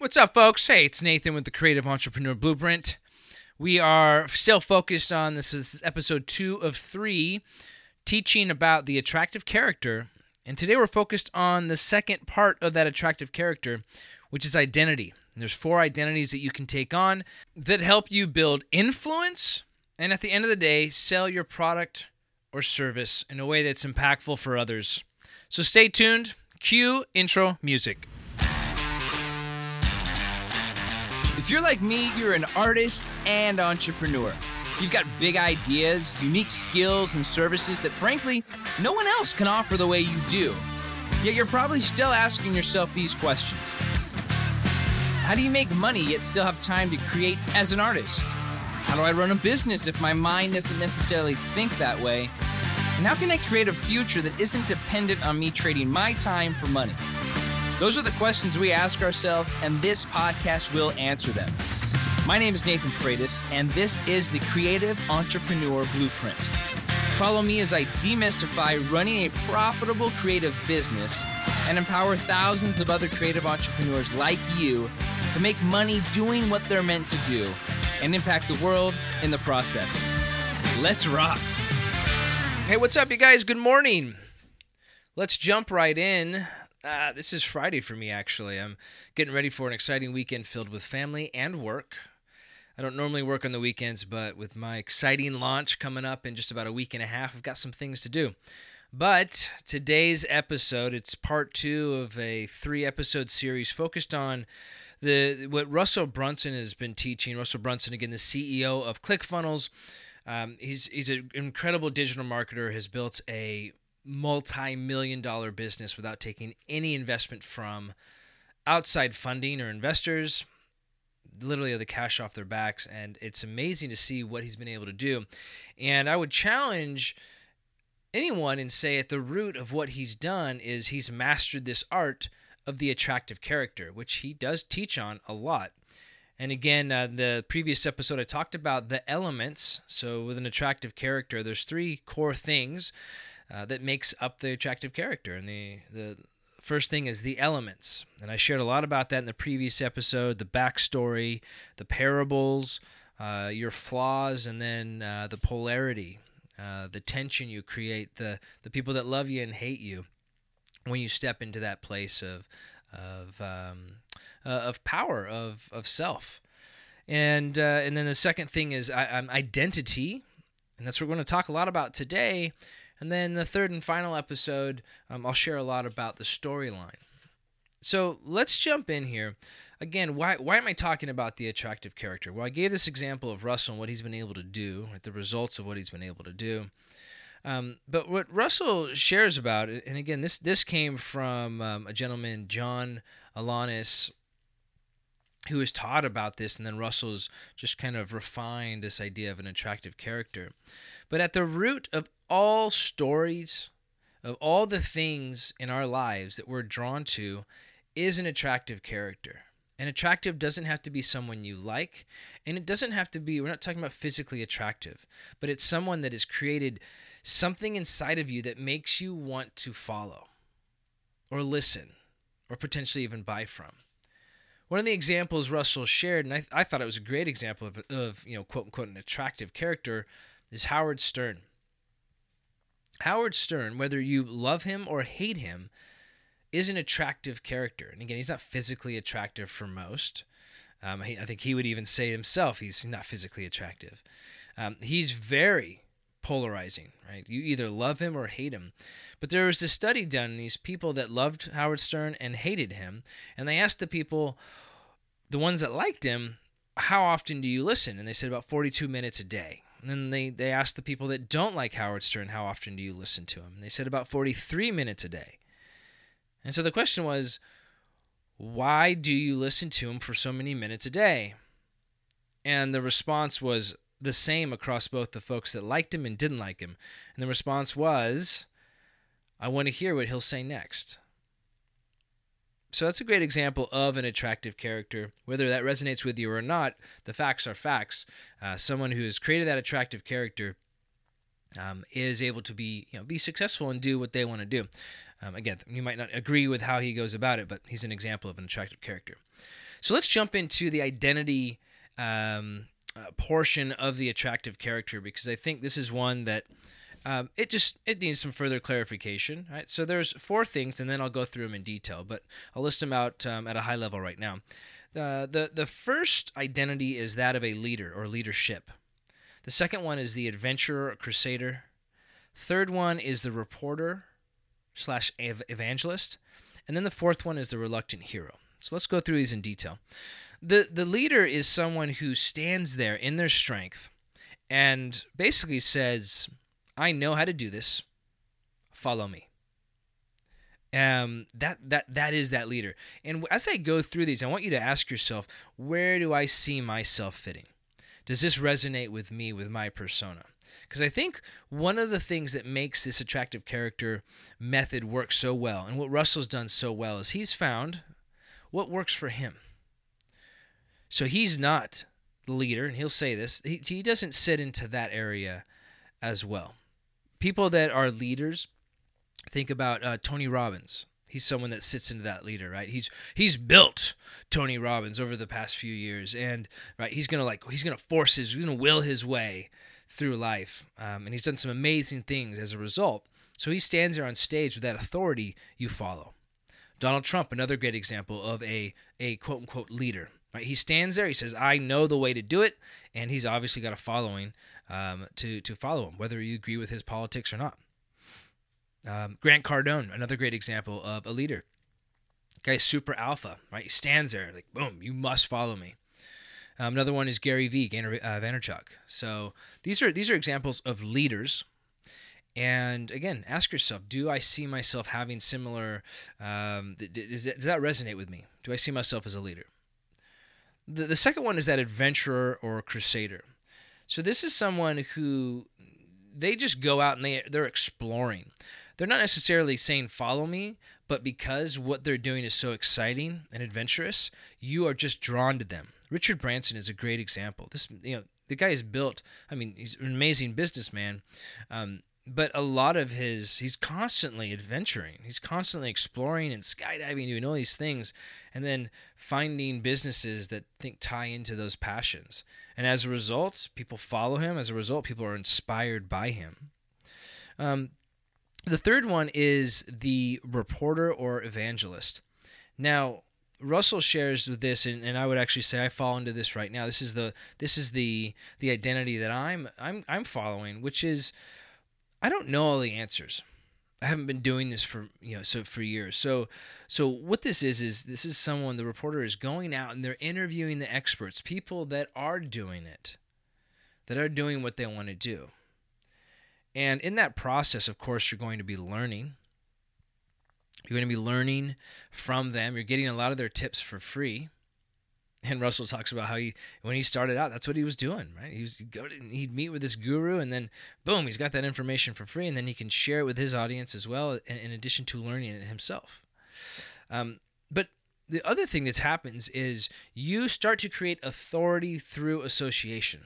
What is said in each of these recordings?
What's up, folks? Hey, it's Nathan with the Creative Entrepreneur Blueprint. We are still focused on this is episode two of three, teaching about the attractive character. And today we're focused on the second part of that attractive character, which is identity. And there's four identities that you can take on that help you build influence and at the end of the day, sell your product or service in a way that's impactful for others. So stay tuned. Cue intro music. If you're like me, you're an artist and entrepreneur. You've got big ideas, unique skills, and services that frankly, no one else can offer the way you do. Yet you're probably still asking yourself these questions How do you make money yet still have time to create as an artist? How do I run a business if my mind doesn't necessarily think that way? And how can I create a future that isn't dependent on me trading my time for money? Those are the questions we ask ourselves, and this podcast will answer them. My name is Nathan Freitas, and this is the Creative Entrepreneur Blueprint. Follow me as I demystify running a profitable creative business and empower thousands of other creative entrepreneurs like you to make money doing what they're meant to do and impact the world in the process. Let's rock. Hey, what's up, you guys? Good morning. Let's jump right in. Uh, this is Friday for me, actually. I'm getting ready for an exciting weekend filled with family and work. I don't normally work on the weekends, but with my exciting launch coming up in just about a week and a half, I've got some things to do. But today's episode, it's part two of a three episode series focused on the what Russell Brunson has been teaching. Russell Brunson, again, the CEO of ClickFunnels. Um, he's he's an incredible digital marketer. Has built a multi-million dollar business without taking any investment from outside funding or investors literally the cash off their backs. And it's amazing to see what he's been able to do. And i would challenge anyone and say at the root of what he's done is he's mastered this art of the attractive character which he does teach on a lot. And again uh, the previous episode i talked about the elements. So with an attractive character there's three core things uh, that makes up the attractive character. And the, the first thing is the elements. And I shared a lot about that in the previous episode the backstory, the parables, uh, your flaws, and then uh, the polarity, uh, the tension you create, the, the people that love you and hate you when you step into that place of, of, um, uh, of power, of, of self. And, and then the second thing is um, identity. And that's what we're going to talk a lot about today and then the third and final episode, um, I'll share a lot about the storyline. So let's jump in here. Again, why, why am I talking about the attractive character? Well, I gave this example of Russell and what he's been able to do, right, the results of what he's been able to do. Um, but what Russell shares about, and again, this this came from um, a gentleman, John Alanis, who has taught about this, and then Russell's just kind of refined this idea of an attractive character. But at the root of all stories, of all the things in our lives that we're drawn to, is an attractive character. And attractive doesn't have to be someone you like, and it doesn't have to be, we're not talking about physically attractive, but it's someone that has created something inside of you that makes you want to follow or listen or potentially even buy from. One of the examples Russell shared, and I, I thought it was a great example of, of, you know, quote unquote, an attractive character, is Howard Stern. Howard Stern, whether you love him or hate him, is an attractive character. And again, he's not physically attractive for most. Um, I think he would even say himself he's not physically attractive. Um, he's very polarizing, right? You either love him or hate him. But there was this study done, these people that loved Howard Stern and hated him, and they asked the people, the ones that liked him, how often do you listen? And they said about 42 minutes a day. And they, they asked the people that don't like Howard Stern, how often do you listen to him? And they said about 43 minutes a day. And so the question was, why do you listen to him for so many minutes a day? And the response was the same across both the folks that liked him and didn't like him. And the response was, I want to hear what he'll say next. So that's a great example of an attractive character. Whether that resonates with you or not, the facts are facts. Uh, someone who has created that attractive character um, is able to be you know be successful and do what they want to do. Um, again, you might not agree with how he goes about it, but he's an example of an attractive character. So let's jump into the identity um, uh, portion of the attractive character because I think this is one that um, it just it needs some further clarification. Right. So there's four things, and then I'll go through them in detail, but I'll list them out um, at a high level right now. Uh, the the first identity is that of a leader or leadership. The second one is the adventurer or crusader. Third one is the reporter slash evangelist, and then the fourth one is the reluctant hero. So let's go through these in detail. The the leader is someone who stands there in their strength and basically says, "I know how to do this. Follow me." Um, that that that is that leader. And as I go through these, I want you to ask yourself, where do I see myself fitting? Does this resonate with me, with my persona? Because I think one of the things that makes this attractive character method work so well, and what Russell's done so well, is he's found what works for him. So he's not the leader, and he'll say this, he, he doesn't sit into that area as well. People that are leaders, think about uh, Tony Robbins. He's someone that sits into that leader, right? He's he's built Tony Robbins over the past few years, and right, he's gonna like he's gonna force his, he's gonna will his way through life, um, and he's done some amazing things as a result. So he stands there on stage with that authority you follow. Donald Trump, another great example of a a quote unquote leader. Right? He stands there. He says, "I know the way to do it," and he's obviously got a following um, to to follow him, whether you agree with his politics or not. Um, Grant Cardone, another great example of a leader. Guy's super alpha, right? He stands there like, boom, you must follow me. Um, another one is Gary Vee, Gainer, uh, Vaynerchuk. So these are these are examples of leaders. And again, ask yourself: Do I see myself having similar? Um, that, does that resonate with me? Do I see myself as a leader? The, the second one is that adventurer or crusader. So this is someone who they just go out and they they're exploring. They're not necessarily saying follow me, but because what they're doing is so exciting and adventurous, you are just drawn to them. Richard Branson is a great example. This you know the guy is built. I mean, he's an amazing businessman. Um, but a lot of his he's constantly adventuring. He's constantly exploring and skydiving doing all these things and then finding businesses that think tie into those passions. And as a result people follow him. As a result people are inspired by him. Um, the third one is the reporter or evangelist. Now Russell shares with this, and, and I would actually say I fall into this right now. This is the this is the the identity that I'm I'm I'm following, which is I don't know all the answers. I haven't been doing this for you know so for years. So so what this is is this is someone the reporter is going out and they're interviewing the experts, people that are doing it, that are doing what they want to do. And in that process, of course, you're going to be learning. You're going to be learning from them. You're getting a lot of their tips for free. And Russell talks about how he, when he started out, that's what he was doing, right? He was he'd go to, he'd meet with this guru, and then boom, he's got that information for free, and then he can share it with his audience as well, in, in addition to learning it himself. Um, but the other thing that happens is you start to create authority through association.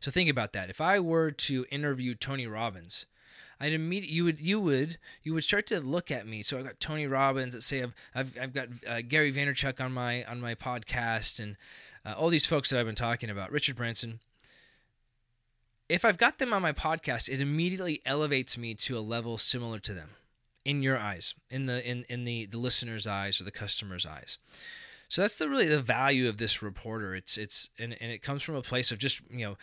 So think about that. If I were to interview Tony Robbins, I'd immediately you would you would you would start to look at me. So I've got Tony Robbins. Let's say I've I've, I've got uh, Gary Vaynerchuk on my on my podcast and uh, all these folks that I've been talking about. Richard Branson. If I've got them on my podcast, it immediately elevates me to a level similar to them, in your eyes, in the in in the the listener's eyes or the customer's eyes. So that's the really the value of this reporter. It's it's and, and it comes from a place of just you know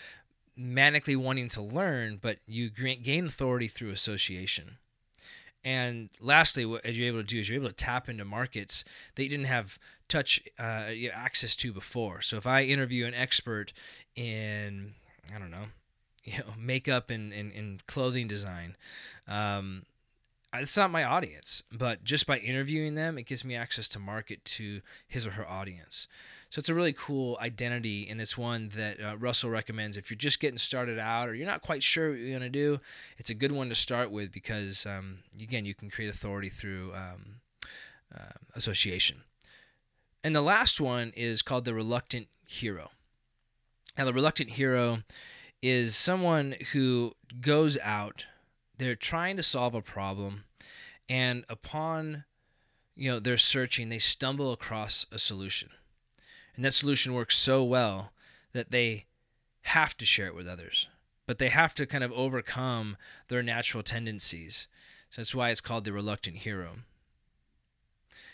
manically wanting to learn, but you gain authority through association. And lastly, what you're able to do is you're able to tap into markets that you didn't have touch uh, access to before. So if I interview an expert in, I don't know, you know, makeup and, and, and clothing design, um, it's not my audience, but just by interviewing them, it gives me access to market to his or her audience. So it's a really cool identity, and it's one that uh, Russell recommends if you're just getting started out or you're not quite sure what you're going to do. It's a good one to start with because, um, again, you can create authority through um, uh, association. And the last one is called the reluctant hero. Now, the reluctant hero is someone who goes out, they're trying to solve a problem, and upon you know they're searching, they stumble across a solution And that solution works so well that they have to share it with others, but they have to kind of overcome their natural tendencies. So that's why it's called the reluctant hero.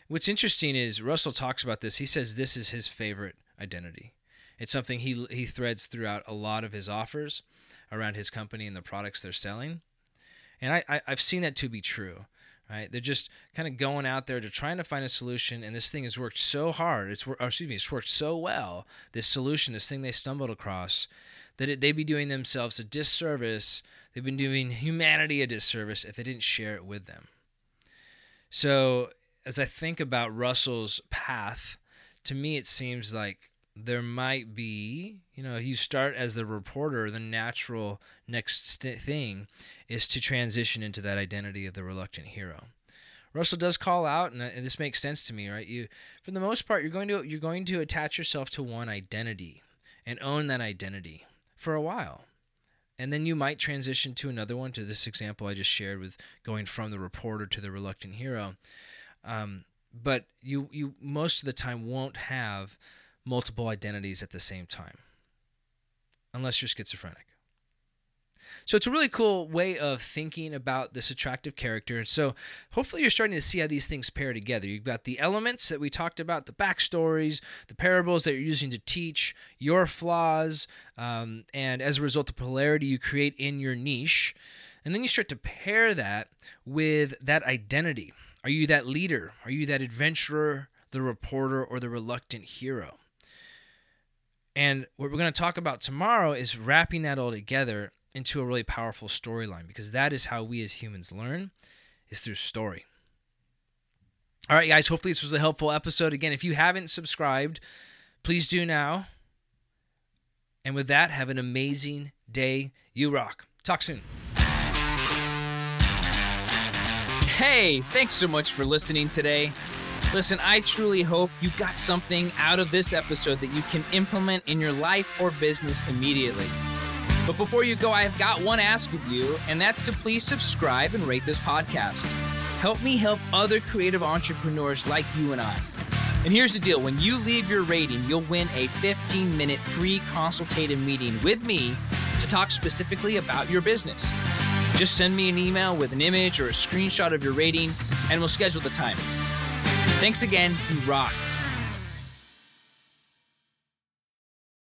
What's interesting is Russell talks about this. He says this is his favorite identity. It's something he he threads throughout a lot of his offers around his company and the products they're selling. And I, I I've seen that to be true right? They're just kind of going out there to trying to find a solution, and this thing has worked so hard. It's excuse me, it's worked so well. This solution, this thing they stumbled across, that it, they'd be doing themselves a disservice. They've been doing humanity a disservice if they didn't share it with them. So as I think about Russell's path, to me it seems like there might be, you know, you start as the reporter, the natural next st- thing is to transition into that identity of the reluctant hero. Russell does call out, and, and this makes sense to me, right? You, for the most part, you're going to you're going to attach yourself to one identity and own that identity for a while, and then you might transition to another one. To this example I just shared with going from the reporter to the reluctant hero, um, but you you most of the time won't have multiple identities at the same time, unless you're schizophrenic. So it's a really cool way of thinking about this attractive character. And so hopefully you're starting to see how these things pair together. You've got the elements that we talked about, the backstories, the parables that you're using to teach your flaws, um, and as a result, the polarity you create in your niche. And then you start to pair that with that identity. Are you that leader? Are you that adventurer, the reporter, or the reluctant hero? And what we're going to talk about tomorrow is wrapping that all together into a really powerful storyline because that is how we as humans learn is through story. All right, guys, hopefully this was a helpful episode. Again, if you haven't subscribed, please do now. And with that, have an amazing day. You rock. Talk soon. Hey, thanks so much for listening today. Listen, I truly hope you got something out of this episode that you can implement in your life or business immediately. But before you go, I have got one ask of you, and that's to please subscribe and rate this podcast. Help me help other creative entrepreneurs like you and I. And here's the deal when you leave your rating, you'll win a 15 minute free consultative meeting with me to talk specifically about your business. Just send me an email with an image or a screenshot of your rating, and we'll schedule the time. Thanks again. You rock.